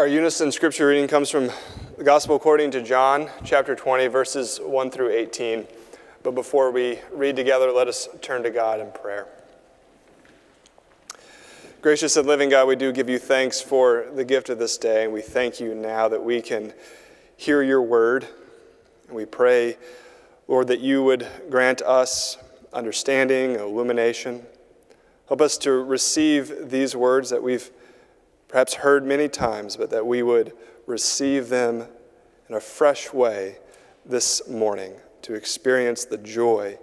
Our unison scripture reading comes from the Gospel according to John, chapter 20, verses 1 through 18. But before we read together, let us turn to God in prayer. Gracious and living God, we do give you thanks for the gift of this day, and we thank you now that we can hear your word. And we pray, Lord, that you would grant us understanding, illumination. Help us to receive these words that we've perhaps heard many times, but that we would receive them in a fresh way this morning to experience the joy,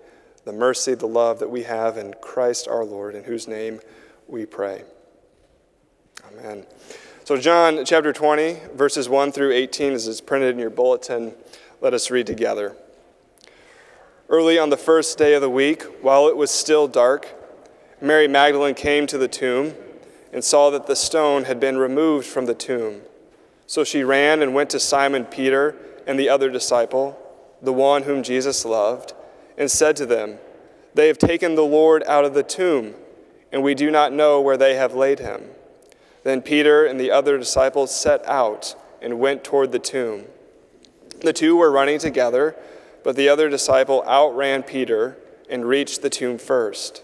the mercy, the love that we have in Christ our Lord, in whose name we pray. Amen. So, John chapter 20, verses 1 through 18, as is printed in your bulletin, let us read together. Early on the first day of the week, while it was still dark, Mary Magdalene came to the tomb and saw that the stone had been removed from the tomb. So she ran and went to Simon Peter and the other disciple, the one whom Jesus loved, and said to them, They have taken the Lord out of the tomb, and we do not know where they have laid him. Then Peter and the other disciples set out and went toward the tomb. The two were running together, but the other disciple outran Peter and reached the tomb first.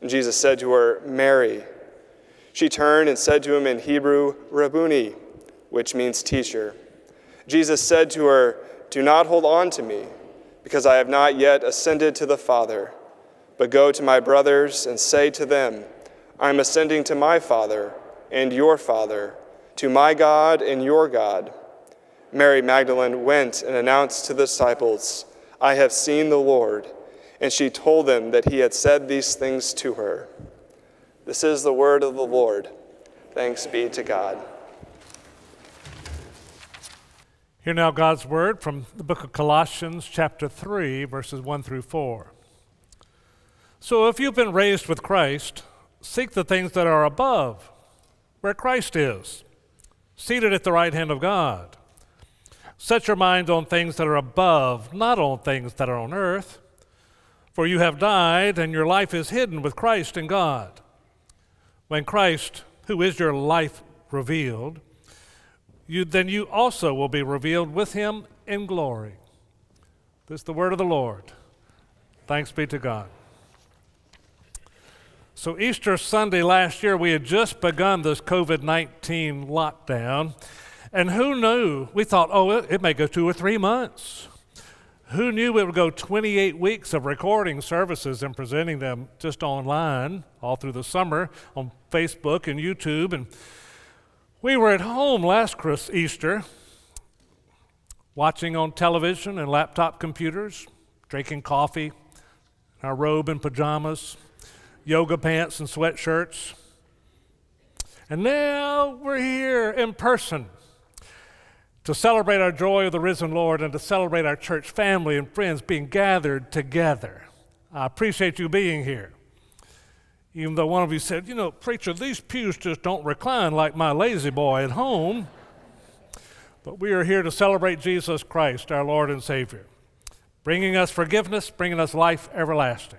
And Jesus said to her, Mary. She turned and said to him in Hebrew, Rabboni, which means teacher. Jesus said to her, Do not hold on to me, because I have not yet ascended to the Father, but go to my brothers and say to them, I am ascending to my Father and your Father, to my God and your God. Mary Magdalene went and announced to the disciples, I have seen the Lord and she told them that he had said these things to her. This is the word of the Lord. Thanks be to God. Hear now God's word from the book of Colossians, chapter 3, verses 1 through 4. So if you've been raised with Christ, seek the things that are above, where Christ is, seated at the right hand of God. Set your minds on things that are above, not on things that are on earth. For you have died, and your life is hidden with Christ in God. When Christ, who is your life, revealed, you, then you also will be revealed with him in glory. This is the word of the Lord. Thanks be to God. So, Easter Sunday last year, we had just begun this COVID 19 lockdown. And who knew? We thought, oh, it, it may go two or three months. Who knew it would go 28 weeks of recording services and presenting them just online all through the summer on Facebook and YouTube? And we were at home last Christmas, Easter, watching on television and laptop computers, drinking coffee, in our robe and pajamas, yoga pants and sweatshirts. And now we're here in person to celebrate our joy of the risen Lord and to celebrate our church family and friends being gathered together. I appreciate you being here. Even though one of you said, you know, preacher, these pews just don't recline like my La-Z-Boy at home. but we are here to celebrate Jesus Christ, our Lord and Savior, bringing us forgiveness, bringing us life everlasting.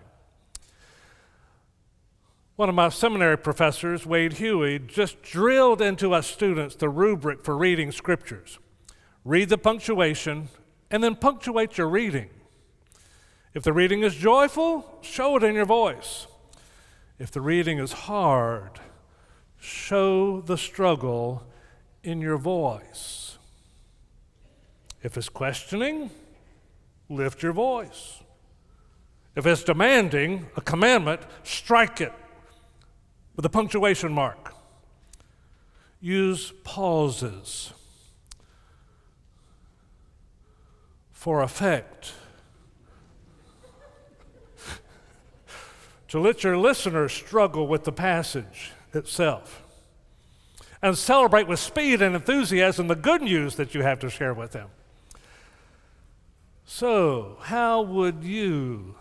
One of my seminary professors, Wade Huie, just drilled into us students the rubric for reading scriptures. Read the punctuation and then punctuate your reading. If the reading is joyful, show it in your voice. If the reading is hard, show the struggle in your voice. If it's questioning, lift your voice. If it's demanding a commandment, strike it with a punctuation mark. Use pauses for effect. to let your listeners struggle with the passage itself and celebrate with speed and enthusiasm the good news that you have to share with them. So, how would you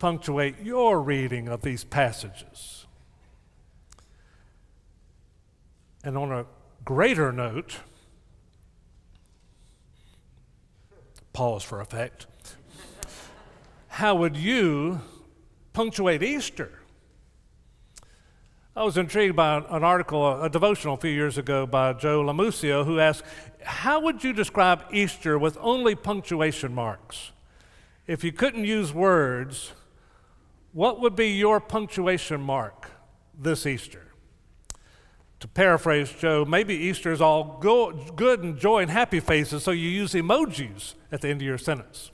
punctuate your reading of these passages? And on a greater note, pause for effect. How would you punctuate Easter? I was intrigued by an article, a devotional a few years ago by Joe Lamusio, who asked, How would you describe Easter with only punctuation marks? If you couldn't use words, what would be your punctuation mark this Easter? To paraphrase Joe, maybe Easter is all go- good and joy and happy faces, so you use emojis at the end of your sentence.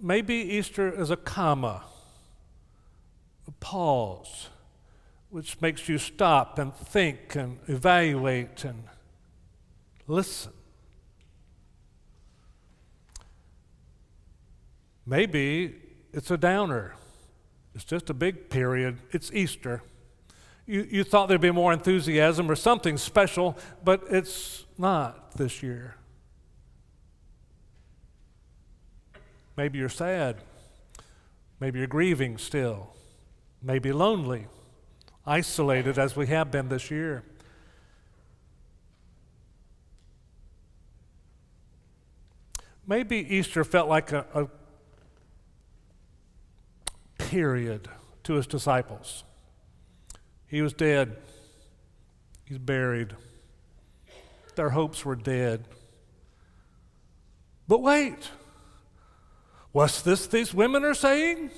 Maybe Easter is a comma a pause, which makes you stop and think and evaluate and listen. Maybe it's a downer. It's just a big period. It's Easter. You, you thought there'd be more enthusiasm or something special, but it's not this year. Maybe you're sad. Maybe you're grieving still Maybe lonely, isolated as we have been this year. Maybe Easter felt like a, a period to his disciples. He was dead, he's buried. Their hopes were dead. But wait, what's this these women are saying?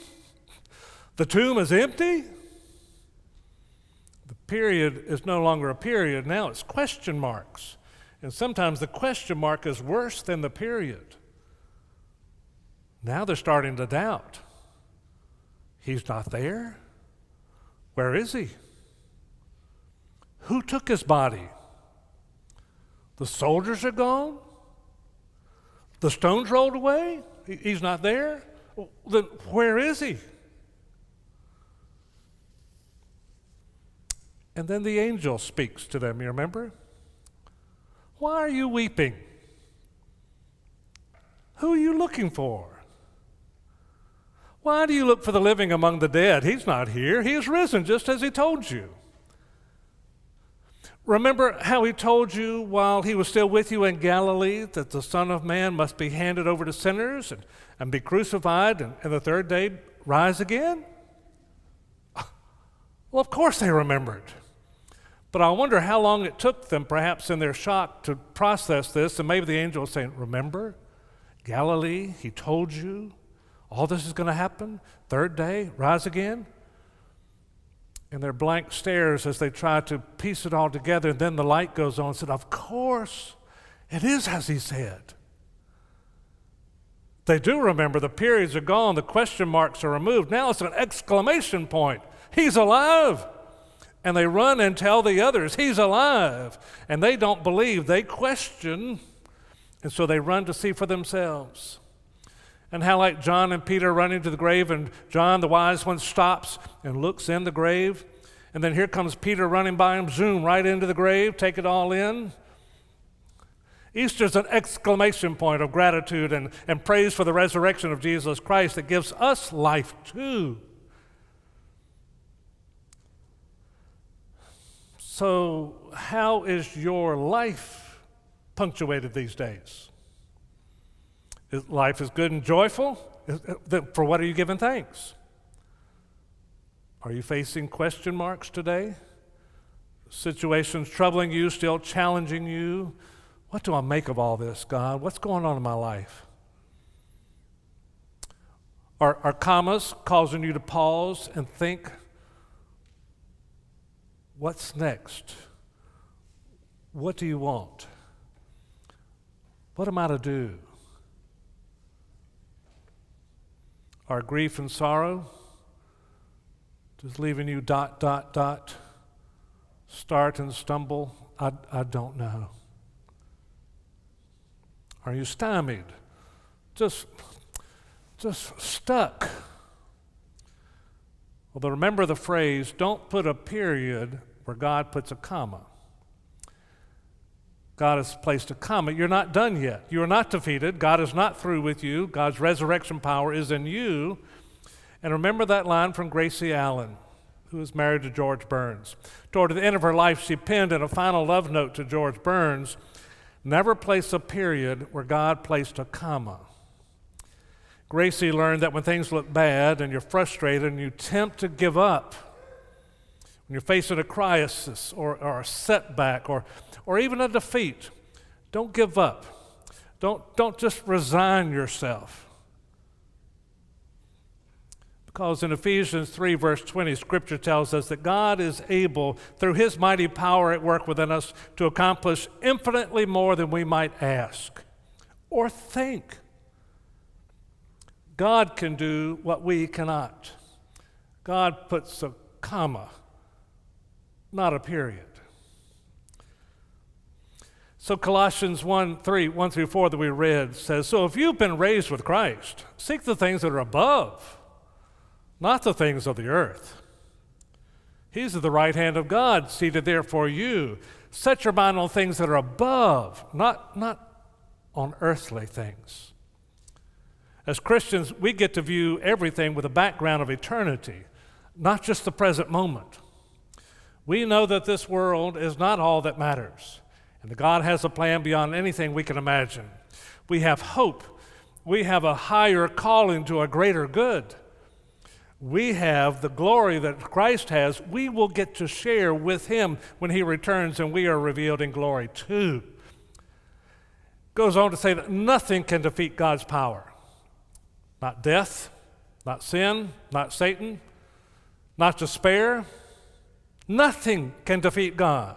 The tomb is empty. The period is no longer a period, now it's question marks. And sometimes the question mark is worse than the period. Now they're starting to doubt. He's not there. Where is he? Who took his body? The soldiers are gone? The stones rolled away? He's not there? Then where is he? And then the angel speaks to them, you remember? Why are you weeping? Who are you looking for? Why do you look for the living among the dead? He's not here. He is risen just as he told you. Remember how he told you while he was still with you in Galilee that the Son of Man must be handed over to sinners and, and be crucified and, and the third day rise again? Well, of course they remembered. But I wonder how long it took them, perhaps in their shock, to process this. And maybe the angel was saying, Remember, Galilee, he told you all this is going to happen. Third day, rise again. And their blank stares as they try to piece it all together. And then the light goes on and said, Of course, it is as he said. They do remember the periods are gone, the question marks are removed. Now it's an exclamation point. He's alive and they run and tell the others, He's alive. And they don't believe, they question, and so they run to see for themselves. And how, like John and Peter run into the grave, and John, the wise one, stops and looks in the grave. And then here comes Peter running by him, zoom right into the grave, take it all in. Easter is an exclamation point of gratitude and, and praise for the resurrection of Jesus Christ that gives us life too. So, how is your life punctuated these days? Life is good and joyful? Uh, for what are you giving thanks? Are you facing question marks today? Situations troubling you, still challenging you? What do I make of all this, God? What's going on in my life? Are, are commas causing you to pause and think, what's next? What do you want? What am I to do? Are grief and sorrow just leaving you dot, dot, dot, start and stumble? I, I don't know. Are you stymied? Just just stuck. Well, remember the phrase don't put a period where God puts a comma. God has placed a comma. You're not done yet. You are not defeated. God is not through with you. God's resurrection power is in you. And remember that line from Gracie Allen, who was married to George Burns. Toward the end of her life, she penned in a final love note to George Burns never place a period where God placed a comma. Gracie learned that when things look bad and you're frustrated and you tempt to give up, when you're facing a crisis or, or a setback or, or even a defeat, don't give up. Don't, don't just resign yourself. Because in Ephesians 3, verse 20, Scripture tells us that God is able, through His mighty power at work within us, to accomplish infinitely more than we might ask or think. God can do what we cannot. God puts a comma, not a period. So Colossians 1 3, 1 through 4 that we read says, So if you've been raised with Christ, seek the things that are above, not the things of the earth. He's at the right hand of God, seated there for you. Set your mind on things that are above, not, not on earthly things. As Christians, we get to view everything with a background of eternity, not just the present moment. We know that this world is not all that matters, and that God has a plan beyond anything we can imagine. We have hope. We have a higher calling to a greater good. We have the glory that Christ has. We will get to share with Him when He returns, and we are revealed in glory too. Goes on to say that nothing can defeat God's power. Not death, not sin, not Satan, not despair. Nothing can defeat God.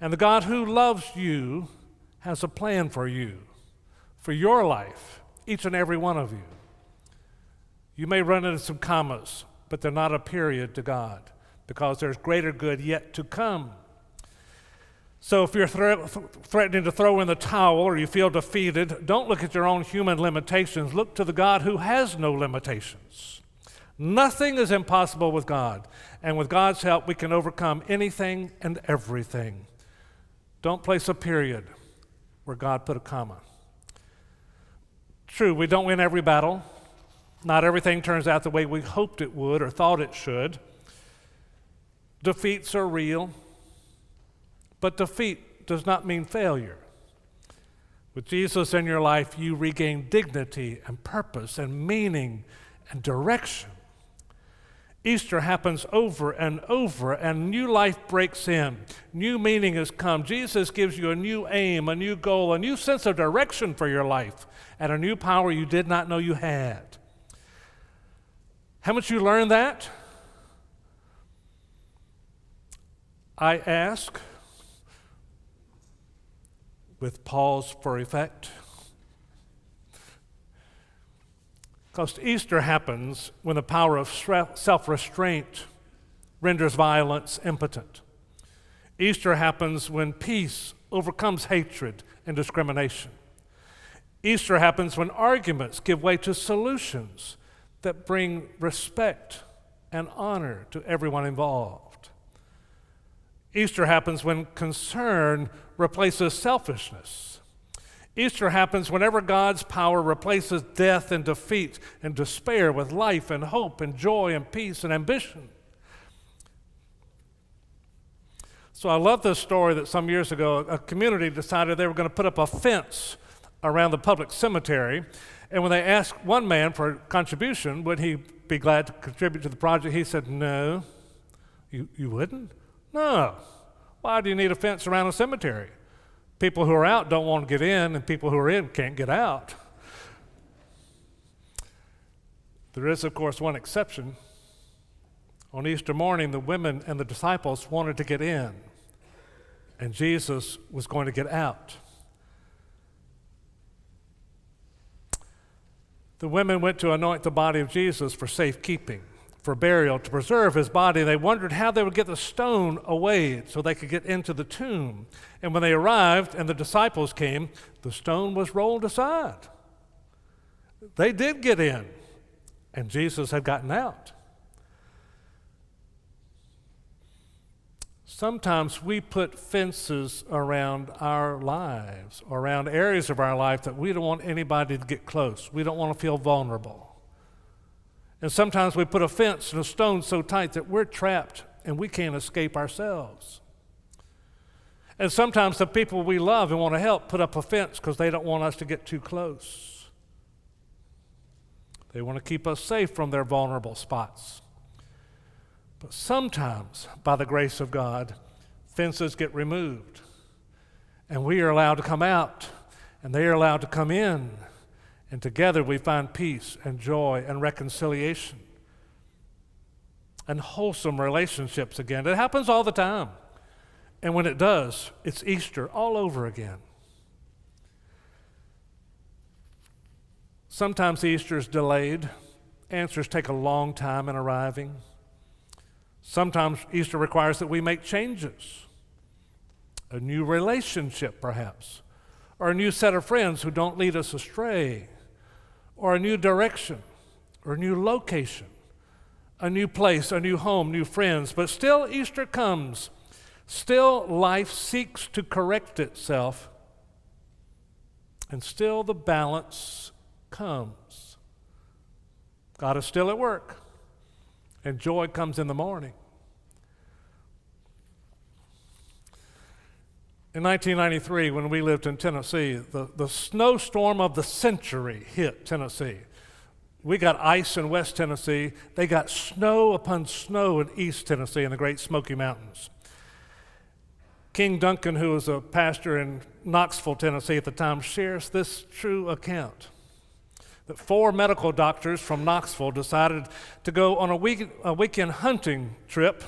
And the God who loves you has a plan for you, for your life, each and every one of you. You may run into some commas, but they're not a period to God because there's greater good yet to come. So if you're threatening to throw in the towel or you feel defeated, don't look at your own human limitations. Look to the God who has no limitations. Nothing is impossible with God. And with God's help, we can overcome anything and everything. Don't place a period where God put a comma. True, we don't win every battle. Not everything turns out the way we hoped it would or thought it should. Defeats are real. But defeat does not mean failure. With Jesus in your life, you regain dignity and purpose and meaning and direction. Easter happens over and over, and new life breaks in. New meaning has come. Jesus gives you a new aim, a new goal, a new sense of direction for your life, and a new power you did not know you had. Haven't you learned that? I ask with pause for effect. Because Easter happens when the power of self restraint renders violence impotent. Easter happens when peace overcomes hatred and discrimination. Easter happens when arguments give way to solutions that bring respect and honor to everyone involved. Easter happens when concern replaces selfishness. Easter happens whenever God's power replaces death and defeat and despair with life and hope and joy and peace and ambition. So I love this story that some years ago a community decided they were going to put up a fence around the public cemetery. And when they asked one man for a contribution, would he be glad to contribute to the project? He said, No. You, you wouldn't? No. Why do you need a fence around a cemetery? People who are out don't want to get in, and people who are in can't get out. There is, of course, one exception. On Easter morning, the women and the disciples wanted to get in, and Jesus was going to get out. The women went to anoint the body of Jesus for safekeeping, for burial, to preserve his body. They wondered how they would get the stone away so they could get into the tomb. And when they arrived and the disciples came, the stone was rolled aside. They did get in, and Jesus had gotten out. Sometimes we put fences around our lives, around areas of our life that we don't want anybody to get close. We don't want to feel vulnerable. And sometimes we put a fence and a stone so tight that we're trapped and we can't escape ourselves. And sometimes the people we love and want to help put up a fence because they don't want us to get too close. They want to keep us safe from their vulnerable spots. But sometimes, by the grace of God, fences get removed, and we are allowed to come out, and they are allowed to come in, and together we find peace and joy and reconciliation and wholesome relationships again. It happens all the time. And when it does, it's Easter all over again. Sometimes Easter is delayed, answers take a long time in arriving. Sometimes Easter requires that we make changes, a new relationship, perhaps, or a new set of friends who don't lead us astray, or a new direction, or a new location, a new place, a new home, new friends. But still, Easter comes. Still, life seeks to correct itself, and still the balance comes. God is still at work and joy comes in the morning. In 1993, when we lived in Tennessee, the, the snowstorm of the century hit Tennessee. We got ice in West Tennessee. They got snow upon snow in East Tennessee in the Great Smoky Mountains. King Duncan, who was a pastor in Knoxville, Tennessee at the time, shares this true account that four medical doctors from Knoxville decided to go on a, week, a weekend hunting trip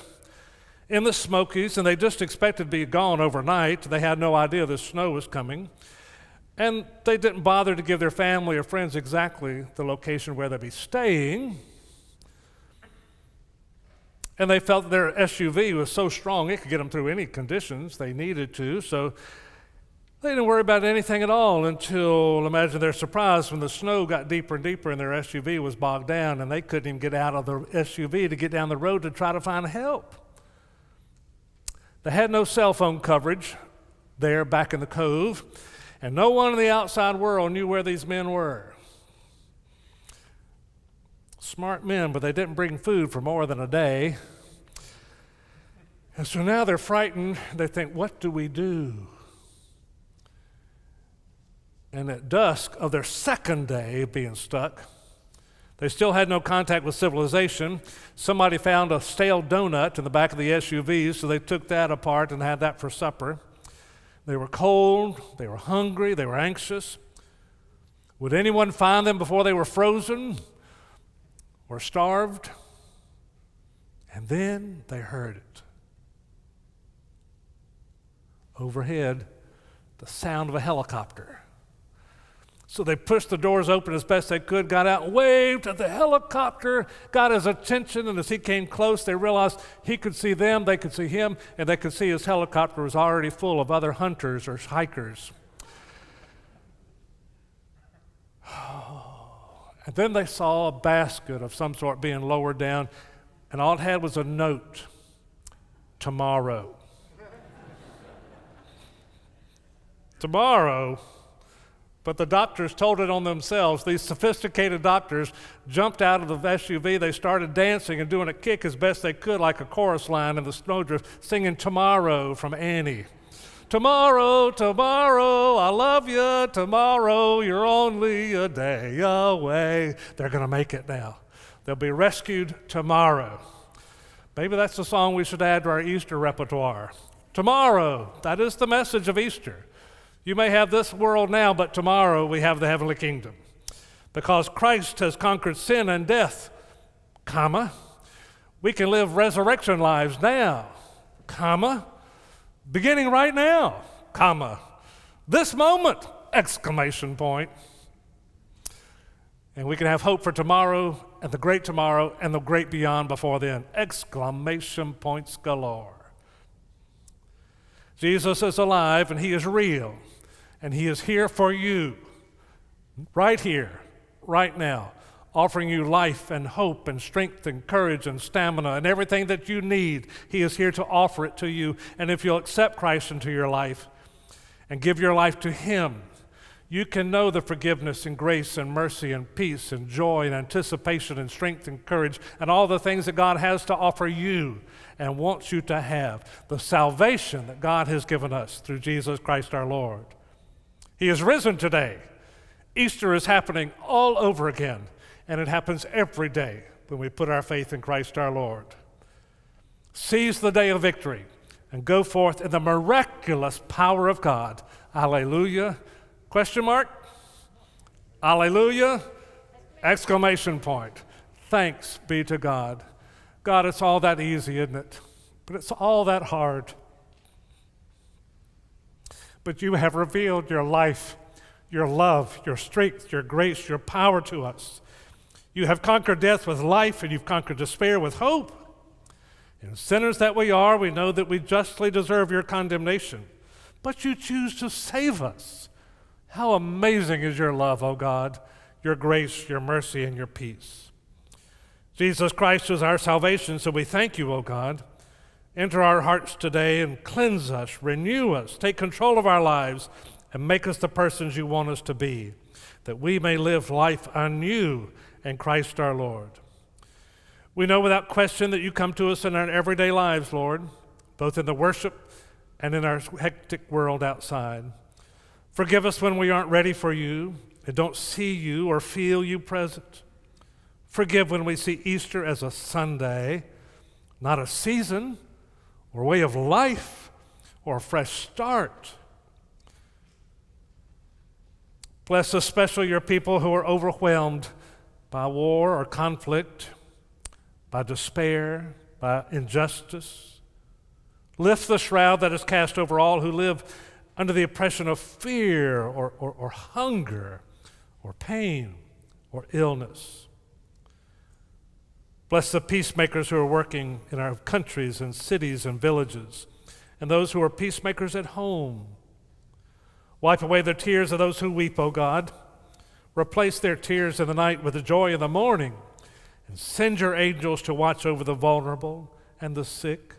in the Smokies, and they just expected to be gone overnight. They had no idea the snow was coming. And they didn't bother to give their family or friends exactly the location where they'd be staying. And they felt their SUV was so strong it could get them through any conditions they needed to. So they didn't worry about anything at all until, imagine their surprise when the snow got deeper and deeper and their SUV was bogged down and they couldn't even get out of the SUV to get down the road to try to find help. They had no cell phone coverage there back in the cove, and no one in the outside world knew where these men were. Smart men, but they didn't bring food for more than a day. And so now they're frightened. They think, what do we do? And at dusk of their second day of being stuck, they still had no contact with civilization. Somebody found a stale donut in the back of the SUV, so they took that apart and had that for supper. They were cold, they were hungry, they were anxious. Would anyone find them before they were frozen or starved? And then they heard it. Overhead, the sound of a helicopter. So they pushed the doors open as best they could, got out, waved at the helicopter, got his attention, and as he came close, they realized he could see them, they could see him, and they could see his helicopter was already full of other hunters or hikers. And then they saw a basket of some sort being lowered down, and all it had was a note tomorrow. tomorrow? But the doctors told it on themselves. These sophisticated doctors jumped out of the SUV. They started dancing and doing a kick as best they could, like a chorus line in the snowdrift, singing Tomorrow from Annie. Tomorrow, tomorrow, I love you. Tomorrow, you're only a day away. They're going to make it now. They'll be rescued tomorrow. Maybe that's the song we should add to our Easter repertoire. Tomorrow, that is the message of Easter. You may have this world now, but tomorrow we have the heavenly kingdom. Because Christ has conquered sin and death, comma, we can live resurrection lives now, comma, beginning right now, comma, this moment, exclamation point. And we can have hope for tomorrow and the great tomorrow and the great beyond before then. Exclamation points galore. Jesus is alive and he is real and he is here for you, right here, right now offering you life and hope and strength and courage and stamina and everything that you need. He is here to offer it to you. And if you'll accept Christ into your life and give your life to Him, you can know the forgiveness and grace and mercy and peace and joy and anticipation and strength and courage and all the things that God has to offer you and wants you to have. The salvation that God has given us through Jesus Christ our Lord. He is risen today. Easter is happening all over again. And it happens every day when we put our faith in Christ our Lord. Seize the day of victory and go forth in the miraculous power of God. Alleluia. Question mark? Alleluia. Exclamation point. Thanks be to God. God, it's all that easy, isn't it? But it's all that hard. But you have revealed your life, your love, your strength, your grace, your power to us. You have conquered death with life, and you've conquered despair with hope. And sinners that we are, we know that we justly deserve your condemnation, but you choose to save us. How amazing is your love, O oh God, your grace, your mercy, and your peace. Jesus Christ is our salvation, so we thank you, O oh God. Enter our hearts today and cleanse us, renew us, take control of our lives, and make us the persons you want us to be, that we may live life anew in Christ our Lord. We know without question that you come to us in our everyday lives, Lord, both in the worship and in our hectic world outside. Forgive us when we aren't ready for you and don't see you or feel you present. Forgive when we see Easter as a Sunday, not a season or way of life or a fresh start. Bless especially your people who are overwhelmed by war or conflict, by despair, by injustice. Lift the shroud that is cast over all who live under the oppression of fear or, or, or hunger or pain or illness. Bless the peacemakers who are working in our countries and cities and villages, and those who are peacemakers at home. Wipe away the tears of those who weep, O God. Replace their tears in the night with the joy of the morning. And send your angels to watch over the vulnerable and the sick.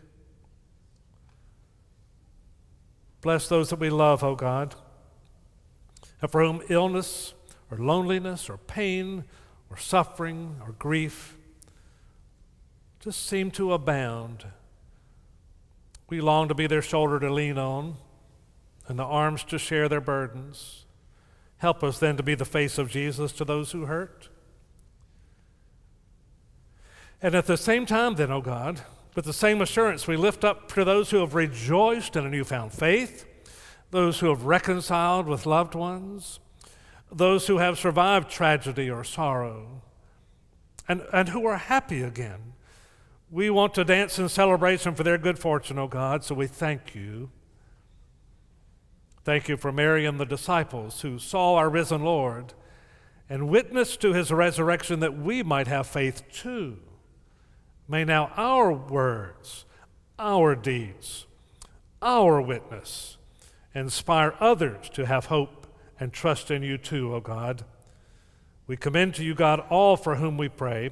Bless those that we love, O God, and for whom illness or loneliness or pain or suffering or grief just seem to abound. We long to be their shoulder to lean on and the arms to share their burdens. Help us then to be the face of Jesus to those who hurt. And at the same time, then, O oh God, with the same assurance, we lift up to those who have rejoiced in a newfound faith, those who have reconciled with loved ones, those who have survived tragedy or sorrow, and, and who are happy again. We want to dance in celebration for their good fortune, O God, so we thank you. Thank you for Mary and the disciples who saw our risen Lord and witnessed to his resurrection that we might have faith too. May now our words, our deeds, our witness inspire others to have hope and trust in you too, O God. We commend to you, God, all for whom we pray,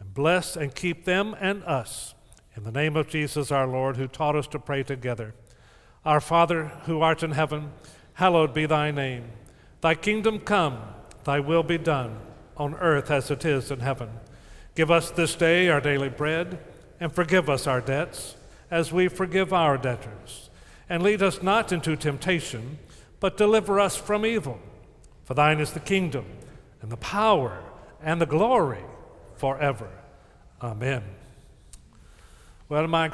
and bless and keep them and us. In the name of Jesus our Lord, who taught us to pray together. Our Father, who art in heaven, hallowed be thy name. Thy kingdom come, thy will be done, on earth as it is in heaven. Give us this day our daily bread, and forgive us our debts, as we forgive our debtors. And lead us not into temptation, but deliver us from evil. For thine is the kingdom, and the power, and the glory forever. Amen. Well, my